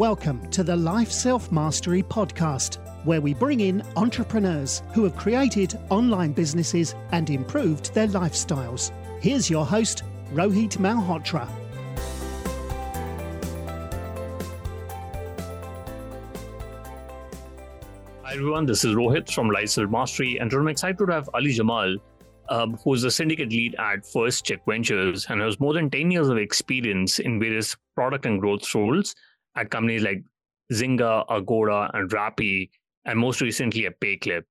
Welcome to the Life Self Mastery Podcast, where we bring in entrepreneurs who have created online businesses and improved their lifestyles. Here's your host, Rohit Malhotra. Hi everyone, this is Rohit from Life Self Mastery, and I'm excited to have Ali Jamal, um, who is the syndicate lead at First Check Ventures and has more than 10 years of experience in various product and growth roles at companies like Zynga, Agoda, and Rappi, and most recently at PayClip.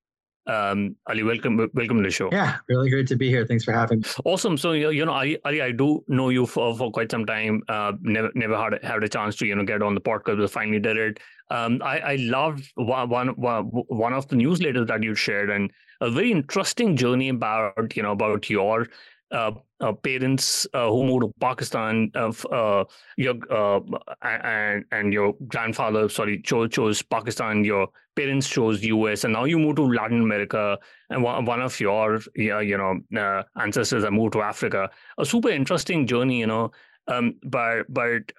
Um, Ali, welcome, welcome to the show. Yeah, really great to be here. Thanks for having me. Awesome. So you know, Ali, Ali I do know you for, for quite some time. Uh, never, never had had a chance to you know get on the podcast, but finally did it. Um, I, I loved one, one, one of the newsletters that you shared, and a very interesting journey about you know about your uh, uh, parents uh, who moved to Pakistan, uh, uh, your uh, and and your grandfather, sorry, chose, chose Pakistan. Your parents chose U.S. and now you moved to Latin America, and one, one of your you know ancestors have moved to Africa. A super interesting journey, you know. Um, but but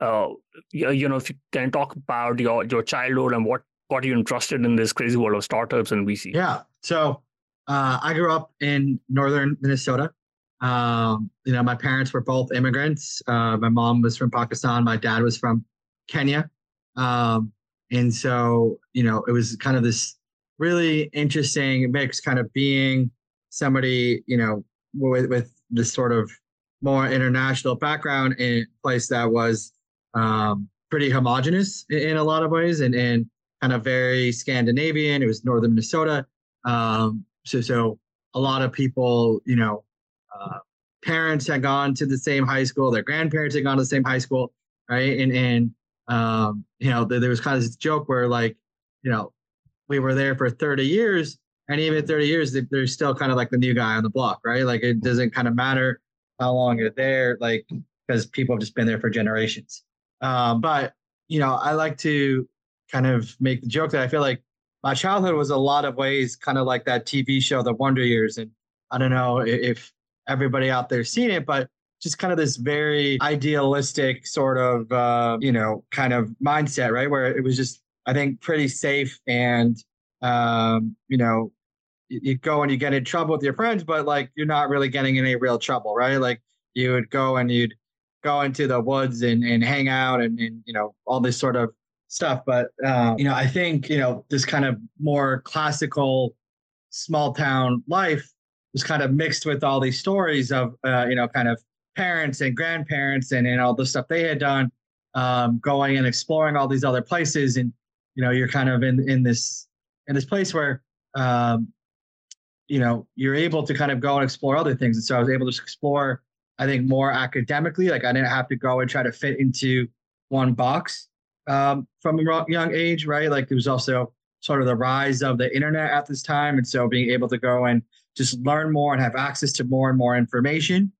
you know, if you can talk about your your childhood and what got you interested in this crazy world of startups and VC. Yeah. So I grew up in northern Minnesota. Um, you know, my parents were both immigrants. Uh, my mom was from Pakistan. My dad was from Kenya. Um, and so, you know, it was kind of this really interesting mix, kind of being somebody, you know, with, with this sort of more international background in a place that was um, pretty homogenous in, in, a lot of ways and, and kind of very Scandinavian. It was northern Minnesota. Um, so, so a lot of people, you know, parents had gone to the same high school, their grandparents had gone to the same high school, right? And and um, you know, there, there was kind of this joke where like, you know, we were there for 30 years, and even 30 years, they're still kind of like the new guy on the block, right? Like it doesn't kind of matter how long you're there, like because people have just been there for generations. Um, but you know, I like to kind of make the joke that I feel like my childhood was a lot of ways kind of like that TV show, The Wonder Years, and I don't know if everybody out there seen it, but just kind of this very idealistic sort of uh, you know kind of mindset, right? Where it was just I think pretty safe and um, you know you, you go and you get in trouble with your friends, but like you're not really getting any real trouble, right? Like you would go and you'd go into the woods and, and hang out and, and you know all this sort of stuff. But um, you know I think you know this kind of more classical small town life was kind of mixed with all these stories of uh, you know kind of parents and grandparents and, and all the stuff they had done um, going and exploring all these other places. And you know you're kind of in in this in this place where um, you know you're able to kind of go and explore other things. And so i was able to explore i think more academically. Like i didn't have to go and try to fit into one box um, from a young age right? Like there was also sort of the rise of the internet at this time. And so being able to go and just learn more and have access to more and more information.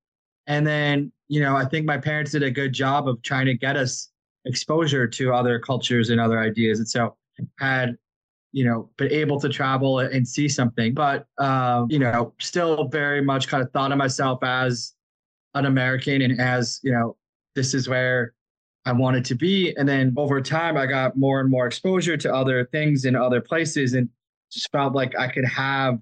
And then, you know, I think my parents did a good job of trying to get us exposure to other cultures and other ideas. And so had, you know, been able to travel and see something, but, um, you know, still very much kind of thought of myself as an American and as, you know, this is where I wanted to be. And then over time, I got more and more exposure to other things in other places and just felt like I could have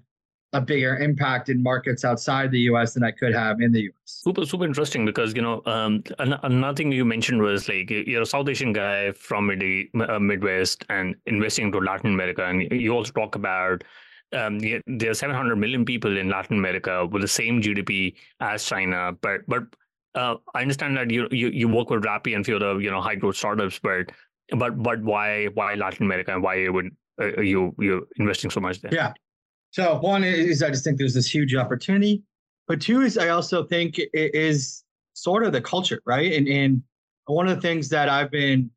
a bigger impact in markets outside the US than I could have in the US. Super, super interesting because, you know, um, another thing you mentioned was like you're a South Asian guy from Mid- uh, Midwest and investing into Latin America. And you also talk about um, there are 700 million people in Latin America with the same GDP as China. But, but uh, I understand that you, you, you work with Rappi and few of the, you know, high growth startups, but, but, but why, why Latin America and why you would, uh, you, you're investing so much there? Yeah. So one is I just think there's this huge opportunity, but two is I also think it is sort of the culture, right? And and one of the things that I've been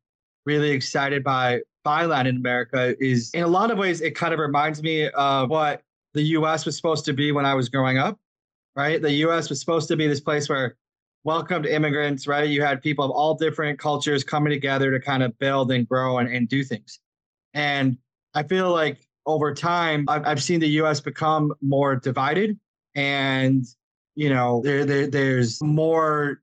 really excited by by Latin America is in a lot of ways it kind of reminds me of what the US was supposed to be when I was growing up, right? The US was supposed to be this place where welcomed immigrants, right? You had people of all different cultures coming together to kind of build and grow and, and do things. And I feel like over time, I've, I've seen the U.S. become more divided, and you know, there, there there's more.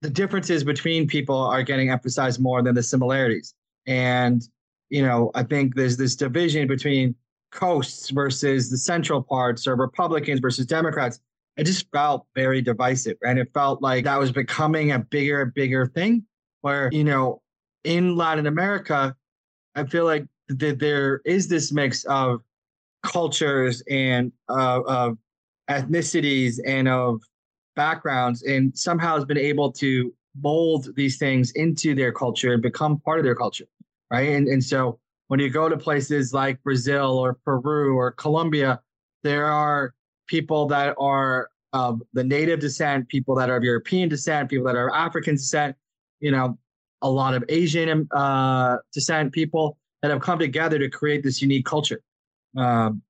The differences between people are getting emphasized more than the similarities. And, you know, I think there's this division between coasts versus the central parts or Republicans versus Democrats. It just felt very divisive. And it felt like that was becoming a bigger bigger thing where, you know, in Latin America, I feel like that there is this mix of cultures and uh, of ethnicities and of backgrounds and somehow has been able to mold these things into their culture and become part of their culture right? And, and so when you go to places like brazil or peru or colombia there are people that are of the native descent people that are of european descent people that are african descent you know a lot of asian uh, descent people that have come together to create this unique culture um,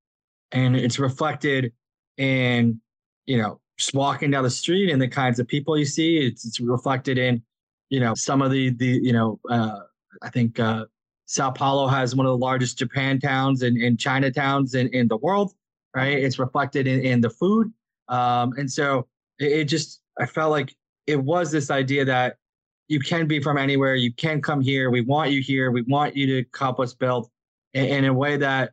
and it's reflected in you know just walking down the street and the kinds of people you see. It's, it's reflected in, you know, some of the the you know, uh, I think uh, Sao Paulo has one of the largest Japan towns and, and Chinatowns in, in the world, right? It's reflected in, in the food. Um, and so it, it just, I felt like it was this idea that you can be from anywhere, you can come here, we want you here, we want you to help us build in, in a way that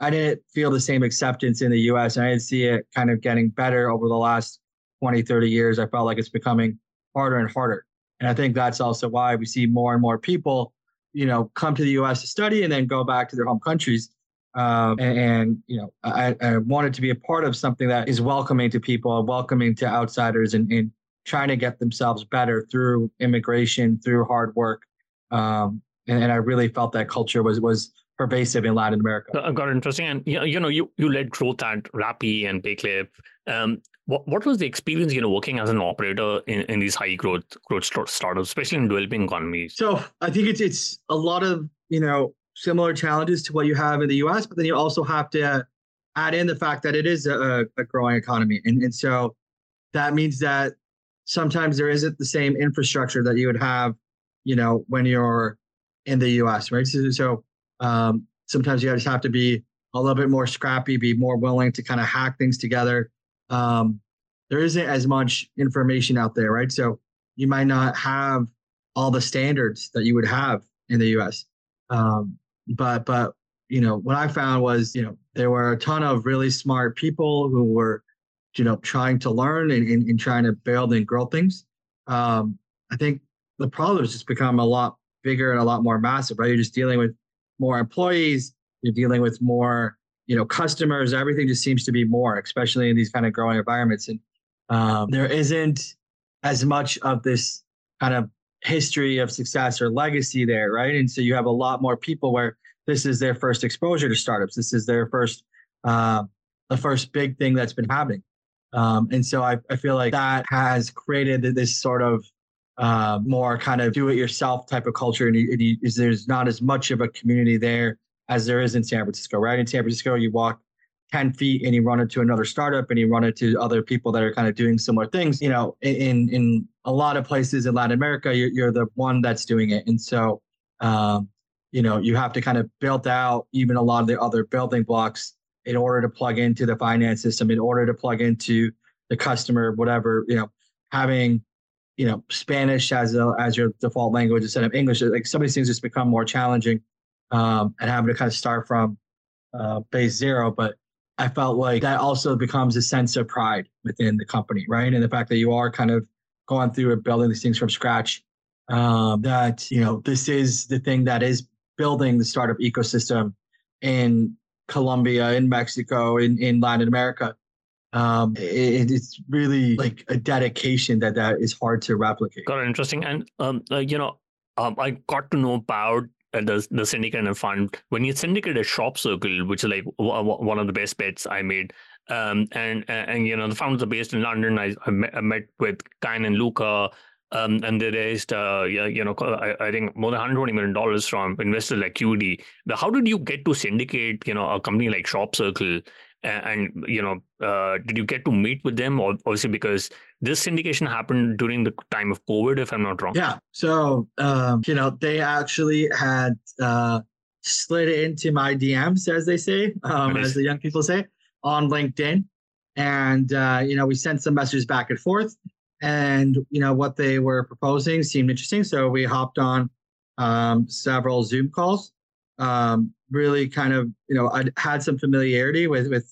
I didn't feel the same acceptance in the US. And I didn't see it kind of getting better over the last 20, 30 years. I felt like it's becoming harder and harder. And I think that's also why we see more and more people, you know, come to the US to study and then go back to their home countries. Um, and, and, you know, I, I, wanted to be a part of something that is welcoming to people, and welcoming to outsiders, and, and trying to get themselves better through immigration, through hard work. Um, and, and I really felt that culture was was pervasive in Latin America. Uh, got interesting. And you know, you you led growth at Rappi and Payclip. Um, what, what was the experience, you know, working as an operator in, in these high growth growth startups, especially in developing economies? So I think it's it's a lot of you know similar challenges to what you have in the U.S., but then you also have to add in the fact that it is a, a growing economy, and and so that means that sometimes there isn't the same infrastructure that you would have, you know, when you're in the U.S. Right. So, so um, sometimes you just have to be a little bit more scrappy, be more willing to kind of hack things together. Um, there isn't as much information out there, right? So you might not have all the standards that you would have in the U.S. Um, but but you know what I found was you know there were a ton of really smart people who were you know trying to learn and, and, and trying to build and grow things. Um, I think the problem has just become a lot bigger and a lot more massive, right? You're just dealing with more employees, you're dealing with more, you know, customers. Everything just seems to be more, especially in these kind of growing environments. And um, there isn't as much of this kind of history of success or legacy there, right? And so you have a lot more people where this is their first exposure to startups. This is their first, uh, the first big thing that's been happening. Um, and so I, I feel like that has created this sort of uh, more kind of do-it-yourself type of culture, and, and you, there's not as much of a community there as there is in San Francisco. Right in San Francisco, you walk 10 feet and you run into another startup and you run into other people that are kind of doing similar things. You know, in in a lot of places in Latin America, you're, you're the one that's doing it, and so um, you know you have to kind of build out even a lot of the other building blocks in order to plug into the finance system, in order to plug into the customer, whatever you know, having you know Spanish as a, as your default language instead of English. Like some of these things just become more challenging, um, and having to kind of start from uh, base zero. But I felt like that also becomes a sense of pride within the company, right? And the fact that you are kind of going through and building these things from scratch. Um, that you know this is the thing that is building the startup ecosystem in Colombia, in Mexico, in, in Latin America um, it, it's really like a dedication that that is hard to replicate. Got it, interesting. And um, uh, you know, um, I got to know about uh, the the syndicate and fund when you syndicate a Shop Circle, which is like w- w- one of the best bets I made. Um, and, and, and you know the founders are based in London. I, I, met, I met with Kine and Luca. Um, and they raised, uh, you know, I, I, think more than 120 million dollars from investors like QD. But how did you get to syndicate, you know, a company like Shop Circle? And you know uh, did you get to meet with them? Obviously because this syndication happened during the time of covid if i'm not wrong. Yeah. So um, you know they actually had uh, slid into my dms as they say um, nice. as the young people say on linkedin. And uh, you know we sent some messages back and forth and you know what they were proposing seemed interesting so we hopped on um, several Zoom calls. Um, really kind of, you know, I had some familiarity with with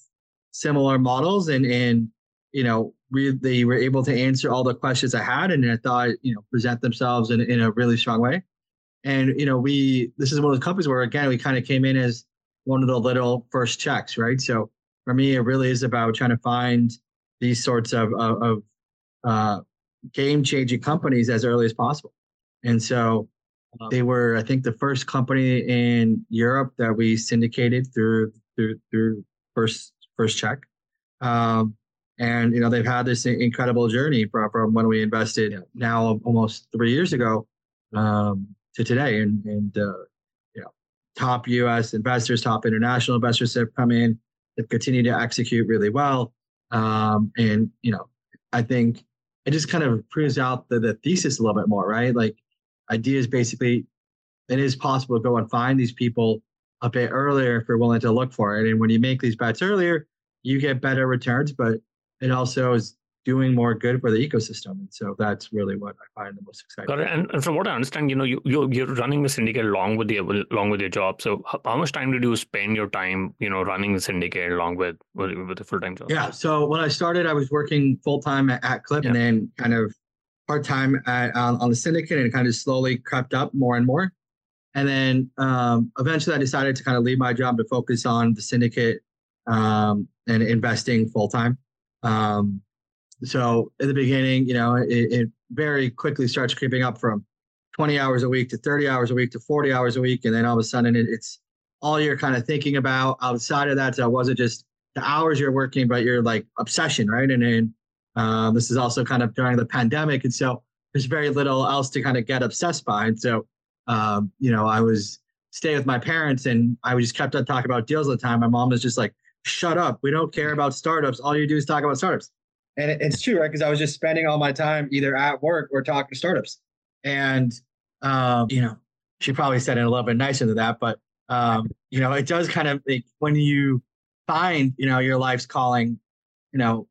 similar models and and you know, we, they were able to answer all the questions I had and I thought, you know, present themselves in, in a really strong way. And, you know, we, this is one of the companies where, again, we kind of came in as one of the little first checks, right? So for me, it really is about trying to find these sorts of, of, of uh, game changing companies as early as possible. And so they were, I think, the first company in Europe that we syndicated through through through first first check. Um, and you know they've had this incredible journey from, from when we invested now almost three years ago um, to today and and uh, you know top us investors top international investors have come in they've continued to execute really well um, and you know i think it just kind of proves out the, the thesis a little bit more right? Like ideas basically it is possible to go and find these people a bit earlier if you're willing to look for it. And when you make these bets earlier you get better returns but it also is doing more good for the ecosystem. And so that's really what I find the most exciting. Got it. And, and from what I understand, you know, you, you you're running the syndicate along with the along with your job. So how, how much time did you spend your time, you know, running the syndicate along with with, with the full time job? Yeah. So when I started, I was working full time at, at, Clip, yeah. and then kind of part time on, on the syndicate, and kind of slowly crept up more and more. And then um, eventually, I decided to kind of leave my job to focus on the syndicate um, and investing full time. Um, so in the beginning, you know, it, it, very quickly starts creeping up from 20 hours a week to 30 hours a week to 40 hours a week. And then all of a sudden it, it's all you're kind of thinking about outside of that. So it wasn't just the hours you're working, but your like obsession, right? And then um, this is also kind of during the pandemic. And so there's very little else to kind of get obsessed by. And so, um, you know, I was staying with my parents and I was just kept on talking about deals all the time. My mom was just like, shut up. We don't care about startups. All you do is talk about startups. And it, it's true, right? Because I was just spending all my time either at work or talking to startups. And, um, you know, she probably said it a little bit nicer than that, but, um, you know, it does kind of like when you find, you know, your life's calling, you know,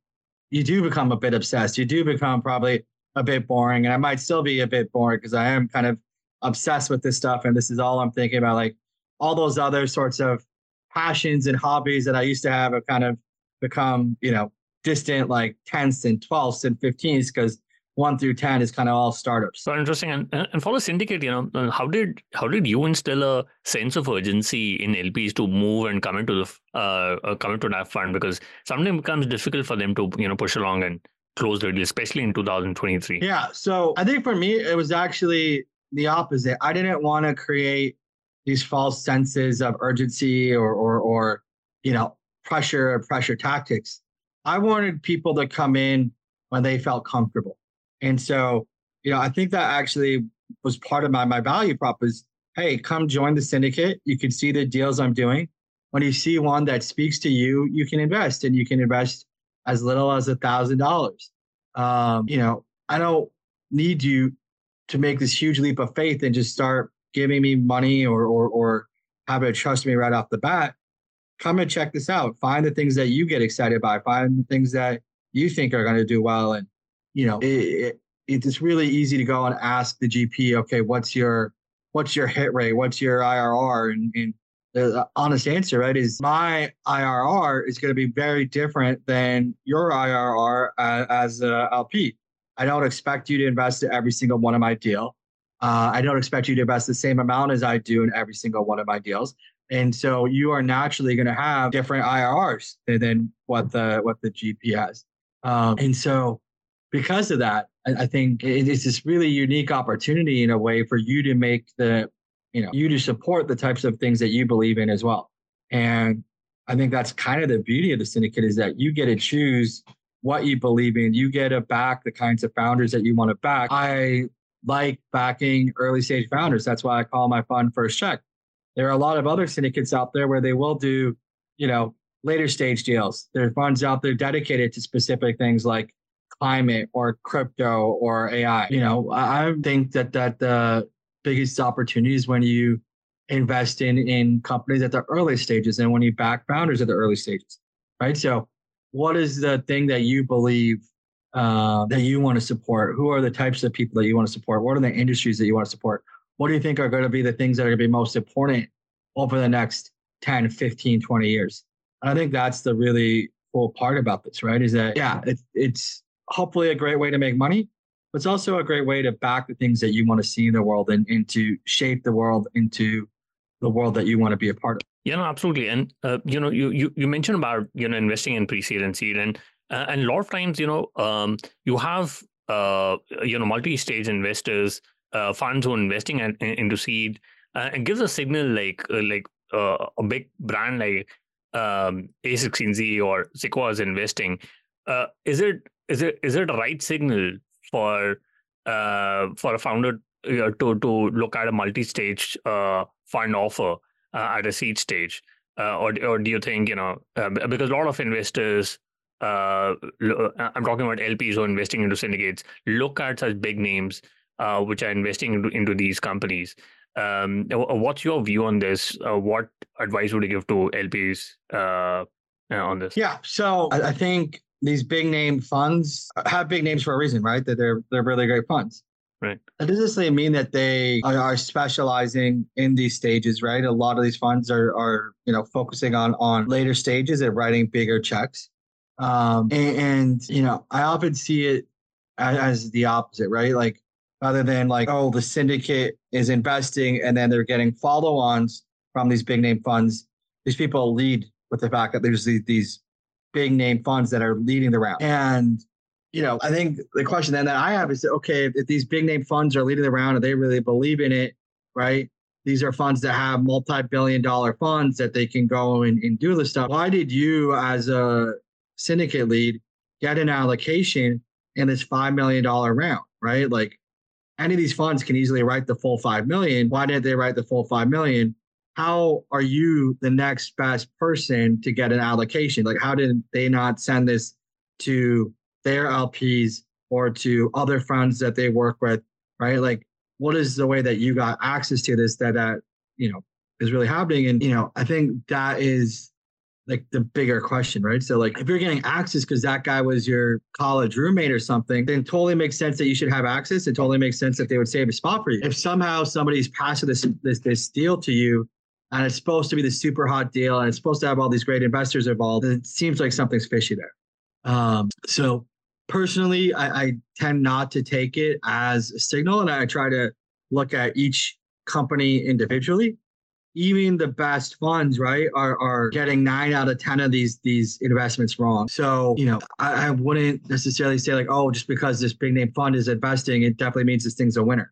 you do become a bit obsessed. You do become probably a bit boring. And I might still be a bit boring because I am kind of obsessed with this stuff. And this is all I'm thinking about. Like all those other sorts of passions and hobbies that I used to have have kind of become, you know, distant like 10s and 12s and 15s because one through 10 is kind of all startups. So interesting. And, and for the syndicate, you know, uh, how did how did you instill a sense of urgency in LPs to move and come into the uh, uh, come into that fund? Because something becomes difficult for them to, you know, push along and close the deal, especially in 2023. Yeah. So I think for me, it was actually the opposite. I didn't want to create these false senses of urgency or or or you know pressure or pressure tactics. I wanted people to come in when they felt comfortable. And so, you know, I think that actually was part of my my value prop is hey, come join the syndicate. You can see the deals I'm doing. When you see one that speaks to you, you can invest and you can invest as little as a thousand dollars. Um, you know, I don't need you to make this huge leap of faith and just start giving me money or or or having to trust me right off the bat, come and check this out. Find the things that you get excited by. Find the things that you think are going to do well. And you know, it, it, it's really easy to go and ask the GP, okay, what's your what's your hit rate? What's your IRR? And, and the honest answer, right, is my IRR is going to be very different than your IRR as, a LP. I don't expect you to invest in every single one of my deal. Uh, I don't expect you to invest the same amount as I do in every single one of my deals. And so you are naturally going to have different IRRs than what the what the GP has. Um, and so because of that, I, I think it's this really unique opportunity in a way for you to make the, you know, you to support the types of things that you believe in as well. And I think that's kind of the beauty of the syndicate is that you get to choose what you believe in. You get to back the kinds of founders that you want to back. I like backing early stage founders. That's why I call my fund First Check. There are a lot of other syndicates out there where they will do, you know, later stage deals. There are funds out there dedicated to specific things like climate or crypto or AI. You know, I think that that the biggest opportunity is when you invest in in companies at the early stages and when you back founders at the early stages, right? So, what is the thing that you believe uh, that you want to support? Who are the types of people that you want to support? What are the industries that you want to support? What do you think are going to be the things that are going to be most important over the next 10, 15, 20 years? And I think that's the really cool part about this, right? Is that, yeah, it's, it's hopefully a great way to make money, but it's also a great way to back the things that you want to see in the world and, and to shape the world into the world that you want to be a part of. Yeah, no, absolutely. And uh, you know, you, you you mentioned about you know investing in pre-seed and seed, and uh, and a lot of times, you know, um, you have uh, you know multi-stage investors, uh, funds who are investing in, into seed, uh, and gives a signal like uh, like uh, a big brand like um, A16Z or Sequoia is investing. Uh, is it is it is it a right signal for uh, for a founder uh, to to look at a multi-stage uh, fund offer uh, at a seed stage, uh, or or do you think you know uh, because a lot of investors, I'm talking about LPs who are investing into syndicates, look at such big names Uh, which are investing into into these companies. Um, uh, uh, what's your view on this? what advice would you give to LPs on this? Yeah, so I, think these big name funds have big names for a reason, right? That they're they're really great funds. Right. That doesn't necessarily mean that they are, are, specializing in these stages, right? A lot of these funds are, are you know, focusing on on later stages and writing bigger checks. Um, and, and you know, I often see it as, as the opposite, right? Like rather than like, oh, the syndicate is investing and then they're getting follow-ons from these big name funds. These people lead with the fact that there's these, big name funds that are leading the round. And you know, I think the question then that I have is okay, if, these big name funds are leading the round and they really believe in it, right? These are funds that have multi-billion dollar funds that they can go and, and do this stuff. Why did you as a syndicate lead get an allocation in this five million dollar round, right? Like any of these funds can easily write the full five million. Why didn't they write the full five million? How are you the next best person to get an allocation? Like, how did they not send this to their LPs or to other funds that they work with, right? Like, what is the way that you got access to this that that you know is really happening? And you know, I think that is like the bigger question, right? So like if you're getting access because that guy was your college roommate or something, then totally makes sense that you should have access. It totally makes sense that they would save a spot for you. If somehow somebody's passing this this this deal to you and it's supposed to be the super hot deal and it's supposed to have all these great investors involved, it seems like something's fishy there. Um, so personally, I, I tend not to take it as a signal, and I try to look at each company individually. Even the best funds, right, are, are getting nine out of ten of these these investments wrong. So, you know, I, I wouldn't necessarily say like, oh, just because this big name fund is investing, it definitely means this thing's a winner.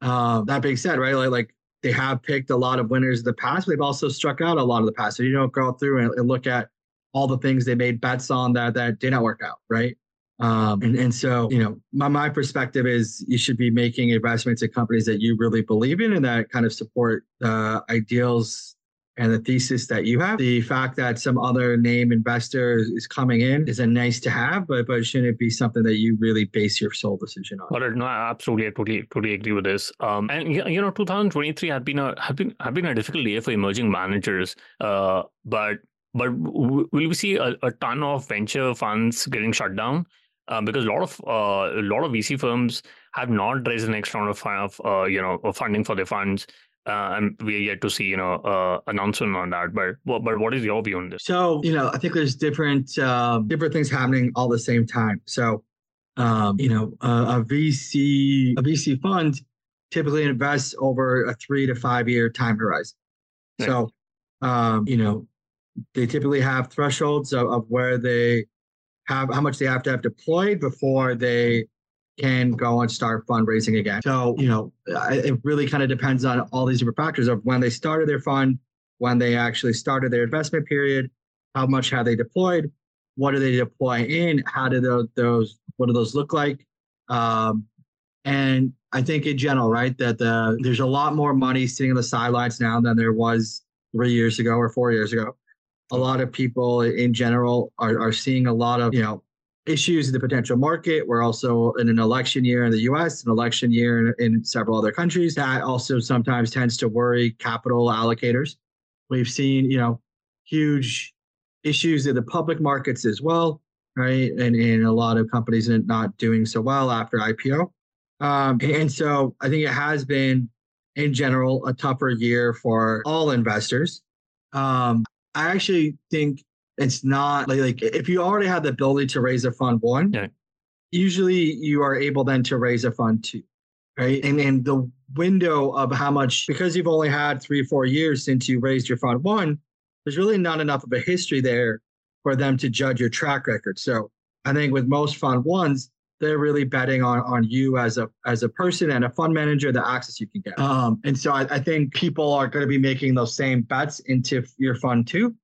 Uh, that being said, right, like, like they have picked a lot of winners in the past, but they've also struck out a lot of the past. So you don't go through and, and look at all the things they made bets on that that did not work out, right? Um, and, and so, you know, my, my perspective is you should be making investments in companies that you really believe in and that kind of support the ideals and the thesis that you have. The fact that some other name investor is coming in is a nice to have, but but shouldn't it be something that you really base your sole decision on? But no, absolutely, I totally totally agree with this. Um, and you know, 2023 had been a have been have been a difficult year for emerging managers. Uh, but but will we see a, a ton of venture funds getting shut down? Uh, because a lot of uh, a lot of VC firms have not raised the next round of, uh, you know funding for their funds. Uh, and we're yet to see, you know, uh, announcement on that. But but what is your view on this? So you know, I think there's different um, different things happening all the same time. So um, you know, a VC a VC fund typically invests over a three to five year time horizon. Right. So um, you know, they typically have thresholds of, of where they have how much they have to have deployed before they can go and start fundraising again. So, you know, it really kind of depends on all these different factors of when they started their fund, when they actually started their investment period, how much have they deployed, what do they deploy in, how do those, those what do those look like? Um, and I think in general, right, that the, there's a lot more money sitting on the sidelines now than there was three years ago or four years ago a lot of people in general are, are seeing a lot of you know issues in the potential market. We're also in an election year in the US, an election year in, in, several other countries. That also sometimes tends to worry capital allocators. We've seen, you know, huge issues in the public markets as well, right? And, and a lot of companies not doing so well after IPO. Um, and so I think it has been in general, a tougher year for all investors. Um, I actually think it's not like, like if you already have the ability to raise a fund one, yeah. usually you are able then to raise a fund two, right? And and the window of how much because you've only had three or four years since you raised your fund one, there's really not enough of a history there for them to judge your track record. So I think with most fund ones, they're really betting on on you as a as a person and a fund manager, the access you can get. Um, and so I, I think people are going to be making those same bets into your fund too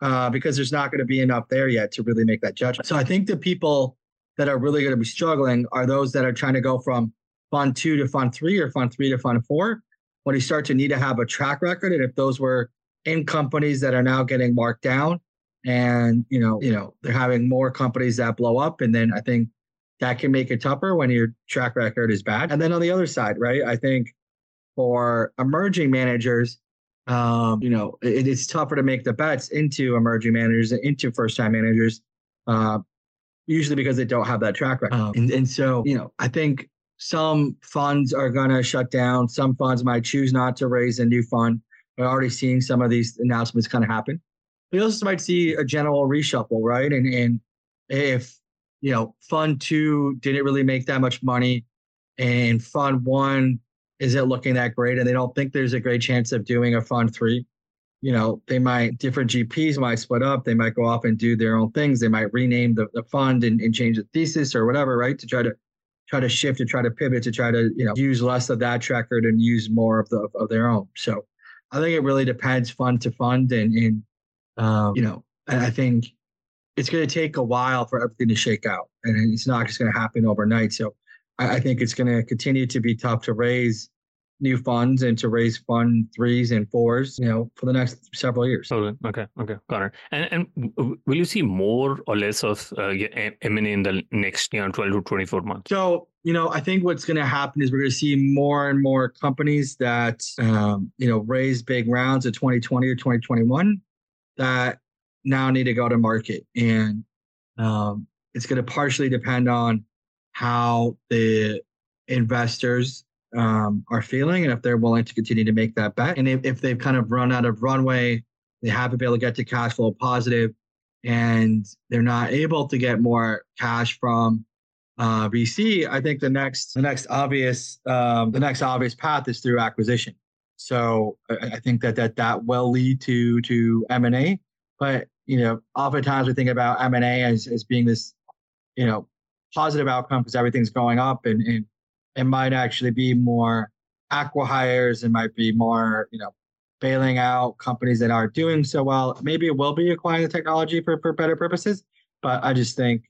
uh, because there's not going to be enough there yet to really make that judgment. So I think the people that are really going to be struggling are those that are trying to go from fund two to fund three or fund three to fund four. When you start to need to have a track record, and if those were in companies that are now getting marked down, and you know, you know, they're having more companies that blow up, and then I think that can make it tougher when your track record is bad. And then on the other side, right? I think for emerging managers, um, you know, it, it's tougher to make the bets into emerging managers and into first time managers, uh, usually because they don't have that track record. Um, and, and so, you know, I think some funds are going to shut down. Some funds might choose not to raise a new fund. We're already seeing some of these announcements kind of happen. We also might see a general reshuffle, right? And and if you know fund two didn't really make that much money, and fund one is it looking that great and they don't think there's a great chance of doing a fund three. You know they might different gps might split up they might go off and do their own things they might rename the, the fund and, and change the thesis or whatever right to try to try to shift to try to pivot to try to you know use less of that record and use more of the of their own. So i think it really depends fund to fund and and um, you know i think it's going to take a while for everything to shake out and it's not just going to happen overnight so I, I think it's going to continue to be tough to raise new funds and to raise fund threes and fours, you know, for the next several years. Okay, okay, okay, got it. And and will you see more or less of uh, M&A in the next, you know, 12 to 24 months? So, you know, I think what's going to happen is we're going to see more and more companies that, um, you know, raise big rounds in 2020 or 2021 that now need to go to market. And um, it's going to partially depend on how the investors um, are feeling and if they're willing to continue to make that bet. And if, if they've kind of run out of runway, they haven't been able to get to cash flow positive and they're not able to get more cash from uh, VC, I think the next the next obvious um, the next obvious path is through acquisition. So I, I think that that that will lead to to M and A. But you know, oftentimes we think about M and A as as being this you know positive outcome because everything's going up and, and it might actually be more acqui-hires. It might be more, you know, bailing out companies that aren't doing so well. Maybe it will be acquiring the technology for, for better purposes, but I just think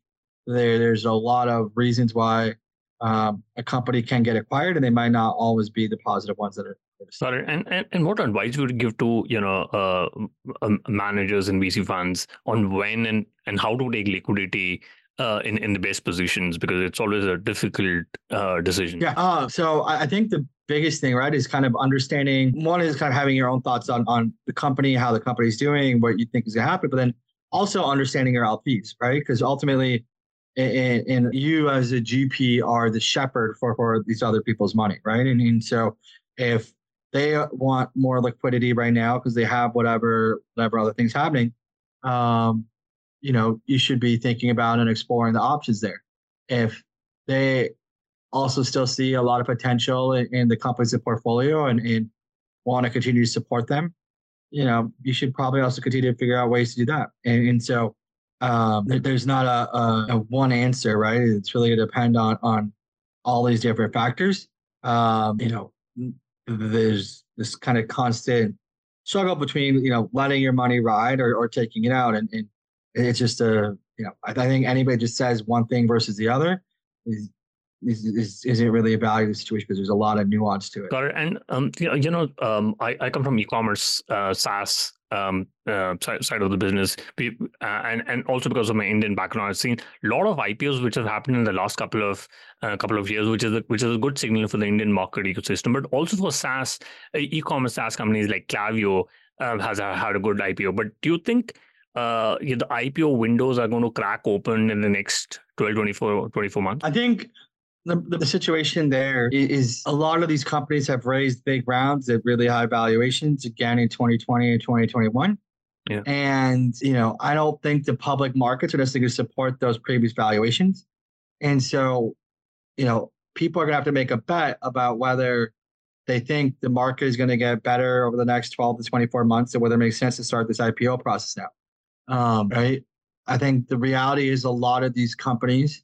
there there's a lot of reasons why um, a company can get acquired, and they might not always be the positive ones that are. Sorry, and, and and what advice would you give to you know uh, um, managers and VC funds on when and and how to take liquidity uh, in in the best positions because it's always a difficult uh, decision. Yeah. Uh, so I think the biggest thing, right, is kind of understanding. One is kind of having your own thoughts on on the company, how the company's doing, what you think is going to happen, but then also understanding your LPs, right? Because ultimately, and, and, you as a GP are the shepherd for for these other people's money, right? And, and so if they want more liquidity right now because they have whatever whatever other things happening, um, you know you should be thinking about and exploring the options there. If they also still see a lot of potential in, in the company's portfolio and, and want to continue to support them, you know, you should probably also continue to figure out ways to do that. And, and so um, there's not a, a, a, one answer, right? It's really going to depend on on all these different factors. Um, you know, there's this kind of constant struggle between you know letting your money ride or, or taking it out, and, and it's just a you know I, I think anybody just says one thing versus the other is is, is isn't really evaluating the situation because there's a lot of nuance to it. Got it. And um, you know um, I, I come from e-commerce uh, SaaS um, uh, side of the business, uh, and and also because of my Indian background, I've seen a lot of IPOs which have happened in the last couple of uh, couple of years, which is a, which is a good signal for the Indian market ecosystem, but also for SaaS uh, e-commerce SaaS companies like Klaviyo uh, has had a good IPO. But do you think uh, the IPO windows are going to crack open in the next 12, 24, 24 months? I think the, the situation there is a lot of these companies have raised big rounds at really high valuations again in 2020 and 2021. Yeah. And, you know, I don't think the public markets are necessarily going to support those previous valuations. And so, you know, people are going to have to make a bet about whether they think the market is going to get better over the next 12 to 24 months and whether it makes sense to start this IPO process now. Um, right. I think the reality is a lot of these companies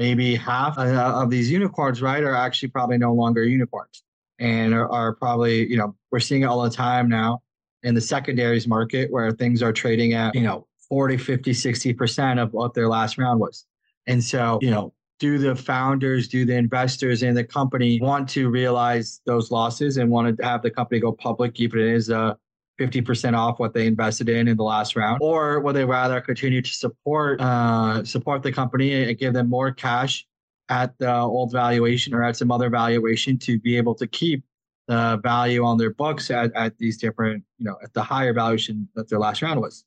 maybe half uh, of these unicorns, right, are actually probably no longer unicorns and are, are, probably, you know, we're seeing it all the time now in the secondaries market where things are trading at, you know, 40, 50, 60% of what their last round was. And so, you know, do the founders, do the investors in the company want to realize those losses and want to have the company go public, even if it is a 50% off what they invested in in the last round? Or would they rather continue to support uh, support the company and give them more cash at the old valuation or at some other valuation to be able to keep the value on their books at, at these different you know at the higher valuation that their last round was?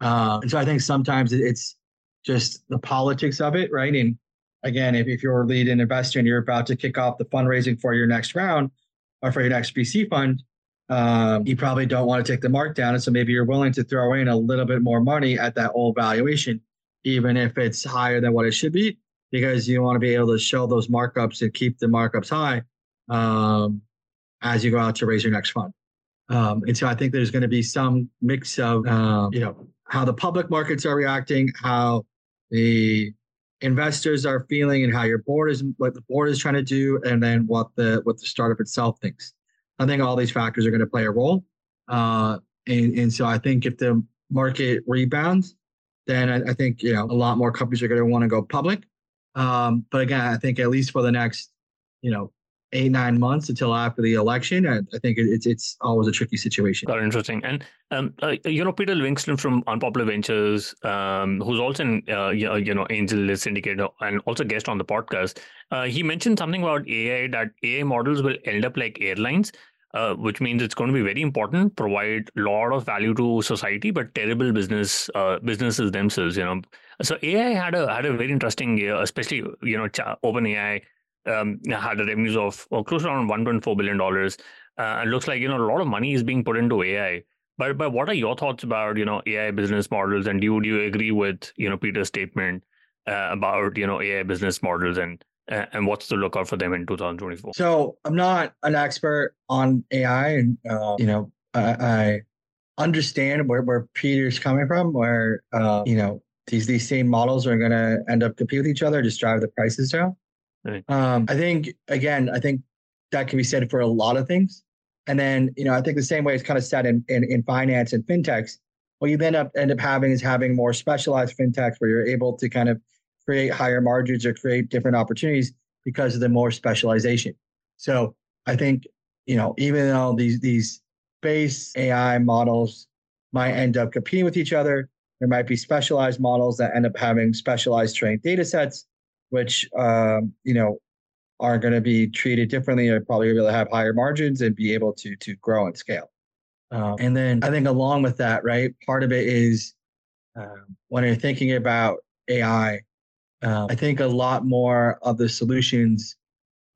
Uh, and so i think sometimes it's just the politics of it right? And again if, if you're a lead investor and you're about to kick off the fundraising for your next round or for your next vc fund um, you probably don't want to take the mark down. And so maybe you're willing to throw in a little bit more money at that old valuation, even if it's higher than what it should be, because you want to be able to show those markups and keep the markups high um, as you go out to raise your next fund. Um, and so I think there's going to be some mix of, um, you know, how the public markets are reacting, how the investors are feeling, and how your board is, what the board is trying to do, and then what the what the startup itself thinks. I think all these factors are going to play a role. Uh, and, and so I think if the market rebounds, then I, I think you know a lot more companies are going to want to go public. Um, but again, I think at least for the next, you know, eight nine months until after the election, I, I think it's it's always a tricky situation. Got interesting. And um, uh, you know, Peter Livingston from Unpopular Ventures, um, who's also in uh, you know Angel Syndicate and also guest on the podcast, uh, he mentioned something about AI that AI models will end up like airlines uh, which means it's going to be very important, provide a lot of value to society, but terrible business uh, businesses themselves. You know, so AI had a had a very interesting year, especially you know, OpenAI um, had revenues of well, close around 1.4 billion dollars. Uh, looks like you know a lot of money is being put into AI. But but what are your thoughts about you know AI business models, and do you, do you agree with you know Peter's statement uh, about you know AI business models and and what's the lookout for them in 2024? So I'm not an expert on AI, and uh, you know, I, I, understand where, where Peter's coming from, where uh, you know these these same models are going to end up compete with each other, just drive the prices down. Right. Um, I think again, I think that can be said for a lot of things. And then, you know, I think the same way it's kind of said in, in, in finance and fintechs, what you end up end up having is having more specialized fintechs where you're able to kind of create higher margins or create different opportunities because of the more specialization. So I think, you know, even though these these base AI models might end up competing with each other, there might be specialized models that end up having specialized trained data sets, which um, you know are going to be treated differently or probably be able to have higher margins and be able to to grow and scale. Um, and then I think along with that, right, part of it is um, when you're thinking about AI, um, I think a lot more of the solutions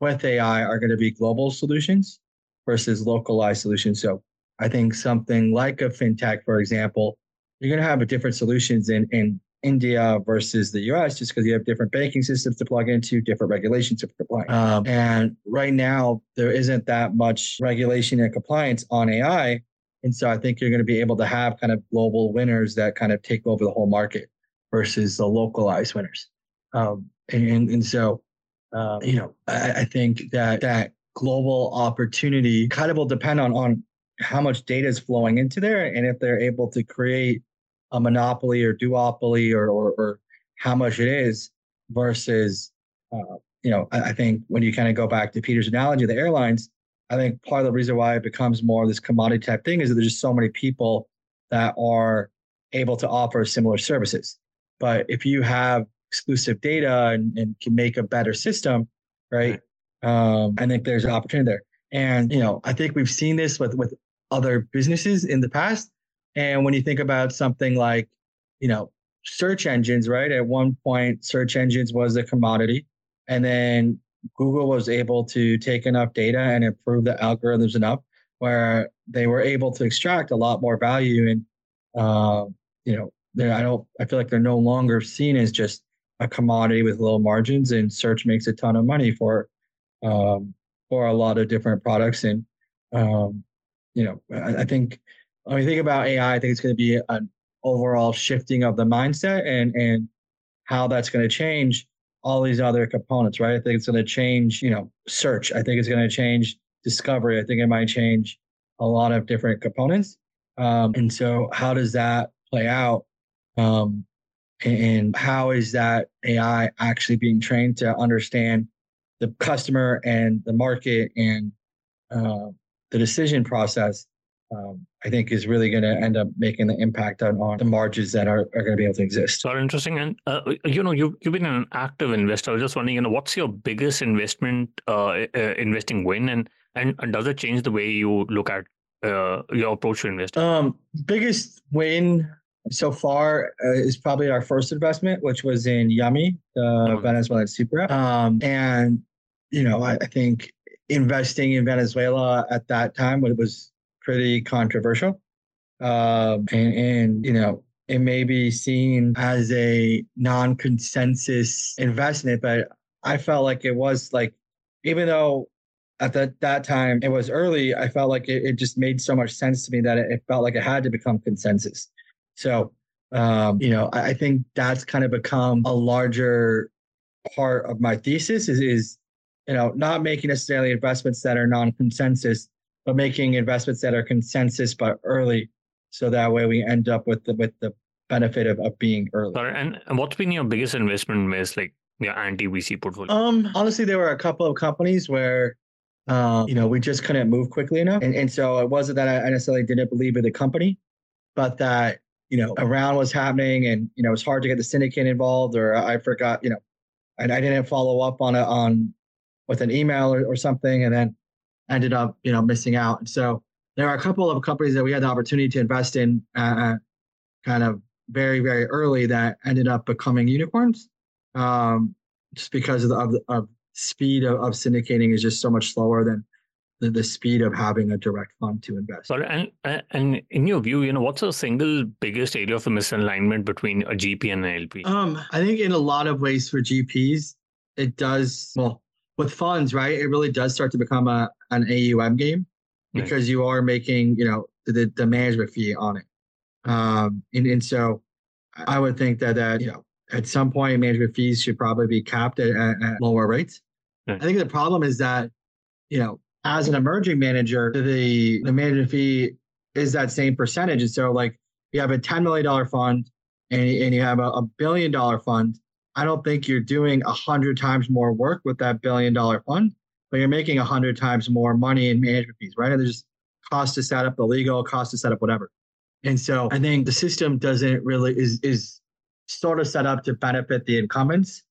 with AI are going to be global solutions versus localized solutions. So I think something like a fintech, for example, you're going to have different solutions in, in India versus the US just because you have different banking systems to plug into, different regulations to comply. Um, and right now, there isn't that much regulation and compliance on AI. And so I think you're going to be able to have kind of global winners that kind of take over the whole market versus the localized winners. Um, and, and so, uh, you know, I, I think that that global opportunity kind of will depend on, on how much data is flowing into there and if they're able to create a monopoly or duopoly or, or, or how much it is versus, uh, you know, I, I, think when you kind of go back to Peter's analogy of the airlines, I think part of the reason why it becomes more of this commodity type thing is that there's just so many people that are able to offer similar services. But if you have exclusive data and, and can make a better system, right? Um, I think there's an opportunity there. And you know, I think we've seen this with with other businesses in the past. And when you think about something like, you know, search engines, right? At one point, search engines was a commodity, and then Google was able to take enough data and improve the algorithms enough where they were able to extract a lot more value and uh, you know I don't I feel like they're no longer seen as just a commodity with low margins and search makes a ton of money for um, for a lot of different products and um, you know I, I think when we think about AI I think it's going to be an overall shifting of the mindset and and how that's going to change all these other components, right? I think it's going to change, you know, search. I think it's going to change discovery. I think it might change a lot of different components. Um, and so, how does that play out? Um, and how is that AI actually being trained to understand the customer and the market and uh, the decision process um, I think is really going to end up making the impact on, on the margins that are, are going to be able to exist. So interesting. And, uh, you know, you, you've been an active investor. I was just wondering, you know, what's your biggest investment, uh, uh, investing win? And, and, does it change the way you look at uh, your approach to investing? Um, biggest win so far uh, is probably our first investment, which was in Yummy, the oh. Venezuelan super app. Um, and, you know, I, I think investing in Venezuela at that time was pretty controversial. Um, and, and, you know, it may be seen as a non consensus investment, but I felt like it was like, even though at that, that time it was early, I felt like it, it just made so much sense to me that it, it felt like it had to become consensus. So, um, you know, I, I think that's kind of become a larger part of my thesis is, is you know, not making necessarily investments that are non consensus, but making investments that are consensus but early, so that way we end up with the with the benefit of, of being early. Sorry, and, and what's been your biggest investment miss, like your anti VC portfolio? Um, honestly, there were a couple of companies where, um, you know, we just couldn't move quickly enough, and and so it wasn't that I necessarily didn't believe in the company, but that you know a round was happening, and you know it was hard to get the syndicate involved, or I forgot, you know, and I didn't follow up on it on with an email or, or something, and then ended up, you know, missing out. And so there are a couple of companies that we had the opportunity to invest in uh, kind of very, very early that ended up becoming unicorns um, just because of the, of, the, of speed of, of syndicating is just so much slower than the, the speed of having a direct fund to invest. And and in your view, you know, what's the single biggest area of misalignment between a GP and an LP? Um, I think in a lot of ways for GPs, it does well with funds, right? It really does start to become a an AUM game because you are making, you know, the, the management fee on it. Um, and, and so I would think that, that, you know, at some point management fees should probably be capped at, at, at lower rates. I think the problem is that, you know, as an emerging manager, the, the management fee is that same percentage. And so like you have a $10 million fund and, and you have a, a billion dollar fund I don't think you're doing a hundred times more work with that billion dollar fund, but you're making a hundred times more money in management fees, right? And there's cost to set up the legal, cost to set up whatever. And so I think the system doesn't really is is sort of set up to benefit the incumbents.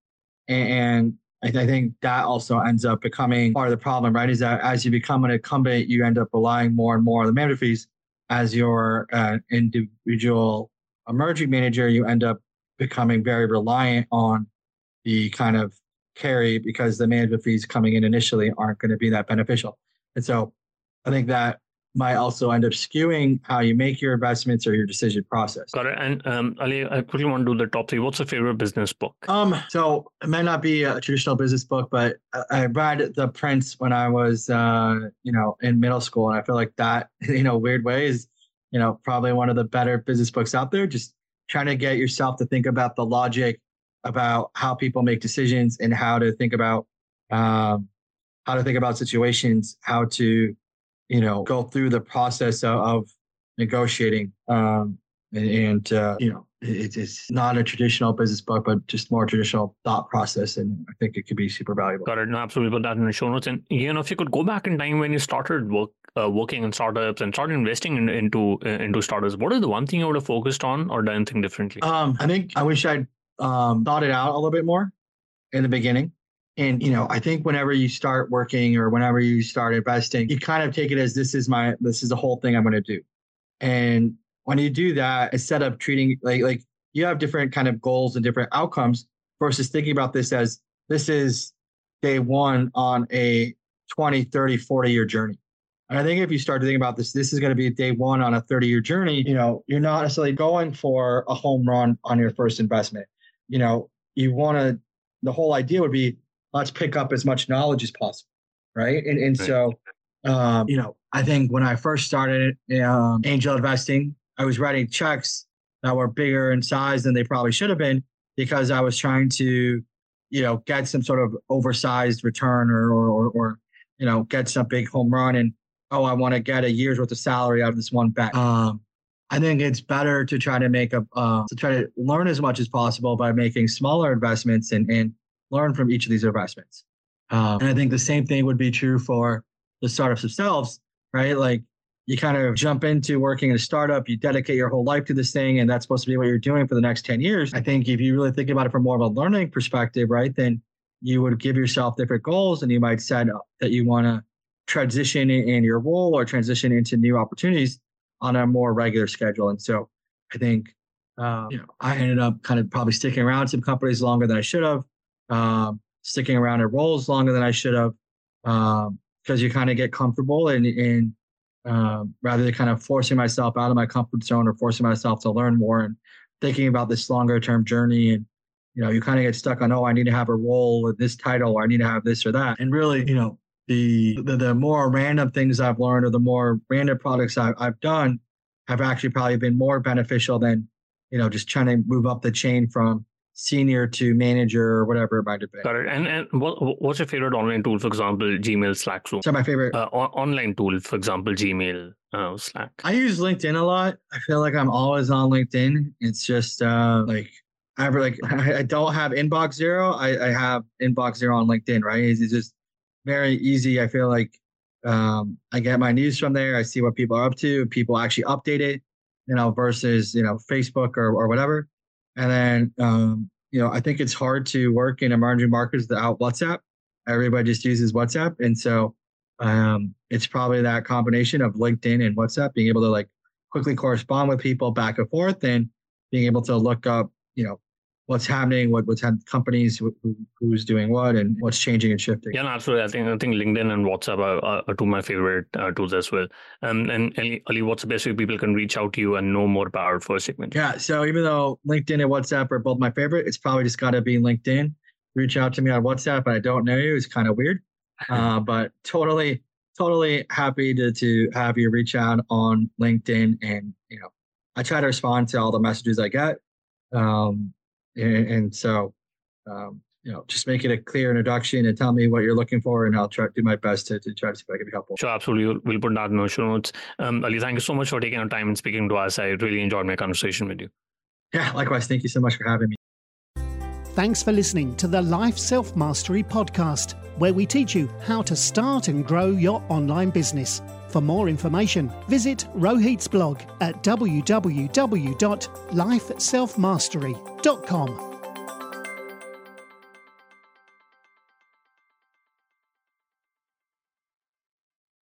And I think that also ends up becoming part of the problem, right? Is that as you become an incumbent, you end up relying more and more on the management fees. As your uh, individual emerging manager, you end up becoming very reliant on the kind of carry because the management fees coming in initially aren't going to be that beneficial. And so I think that might also end up skewing how you make your investments or your decision process. Got it. And um, Ali, I quickly want to do the top three. What's your favorite business book? Um, so it might not be a traditional business book, but I read The Prince when I was, uh, you know, in middle school, and I feel like that, you know, weird way is, you know, probably one of the better business books out there. Just trying to get yourself to think about the logic about how people make decisions and how to think about um, how to think about situations, how to, you know, go through the process of, of negotiating. Um, and, and uh, you know, it, it's not a traditional business book, but just more traditional thought process. And I think it could be super valuable. Got it. No, absolutely. Put that in the show notes. And you know, if you could go back in time when you started work uh, working in startups and started investing in, into uh, into startups, what is the one thing you would have focused on or done anything differently? Um, I think I wish I'd um, thought it out a little bit more in the beginning. And you know, I think whenever you start working or whenever you start investing, you kind of take it as this is my this is the whole thing I'm going to do. And when you do that, instead of treating like like you have different kind of goals and different outcomes versus thinking about this as this is day one on a 20, 30, 40 year journey. And I think if you start to think about this, this is going to be day one on a 30 year journey. You know, you're not necessarily going for a home run on your first investment. You know, you want to, the whole idea would be let's pick up as much knowledge as possible. Right. And, and right. so, um, you know, I think when I first started um, angel investing, I was writing checks that were bigger in size than they probably should have been because I was trying to, you know, get some sort of oversized return or, or, or you know, get some big home run. And oh, I want to get a year's worth of salary out of this one bet. Um, I think it's better to try to make a uh, to try to learn as much as possible by making smaller investments and and learn from each of these investments. Um, and I think the same thing would be true for the startups themselves, right? Like you kind of jump into working in a startup, you dedicate your whole life to this thing, and that's supposed to be what you're doing for the next 10 years. I think if you really think about it from more of a learning perspective, right, then you would give yourself different goals and you might set up that you want to transition in your role or transition into new opportunities on a more regular schedule. And so I think um, you know, I ended up kind of probably sticking around some companies longer than I should have, um, sticking around in roles longer than I should have, because um, you kind of get comfortable and, and um, rather than kind of forcing myself out of my comfort zone or forcing myself to learn more and thinking about this longer term journey and you know you kind of get stuck on oh i need to have a role with this title. Or i need to have this or that. And really you know the, the, the more random things I've learned or the more random products I've, I've done have actually probably been more beneficial than, you know, just trying to move up the chain from senior to manager or whatever it might have been. Got it. And and what, what's your favorite online tool? For example, Gmail, Slack, Zoom. So my favorite uh, online tool, for example, Gmail, uh, Slack. I use LinkedIn a lot. I feel like I'm always on LinkedIn. It's just uh, like I like I don't have inbox zero. I, I have inbox zero on LinkedIn. Right? It's just very easy. I feel like um, I get my news from there. I see what people are up to. People actually update it, you know, versus you know Facebook or or whatever. And then um, you know, I think it's hard to work in emerging markets without WhatsApp. Everybody just uses WhatsApp, and so um, it's probably that combination of LinkedIn and WhatsApp being able to like quickly correspond with people back and forth, and being able to look up, you know, what's happening, what what's had companies, who, who's doing what, and what's changing and shifting. Yeah, no, absolutely. I think I think LinkedIn and WhatsApp are, are, are two of my favorite uh, tools as well. Um, and Ali, what's the best way people can reach out to you and know more about First Segment? Yeah, so even though LinkedIn and WhatsApp are both my favorite, it's probably just got to be LinkedIn. Reach out to me on WhatsApp, and I don't know you. It's kind of weird, uh, but totally, totally happy to to have you reach out on LinkedIn, and you know, I try to respond to all the messages I get. Um, and, and so um, you know, just make it a clear introduction and tell me what you're looking for, and I'll try to do my best to, to try to see if I can be helpful. Sure, absolutely. We'll put that in the show notes. Um, Ali, thank you so much for taking your time and speaking to us. I really enjoyed my conversation with you. Yeah, likewise. Thank you so much for having me. Thanks for listening to the Life Self Mastery podcast, where we teach you how to start and grow your online business. For more information, visit Rohit's blog at www.lifeselfmastery.com.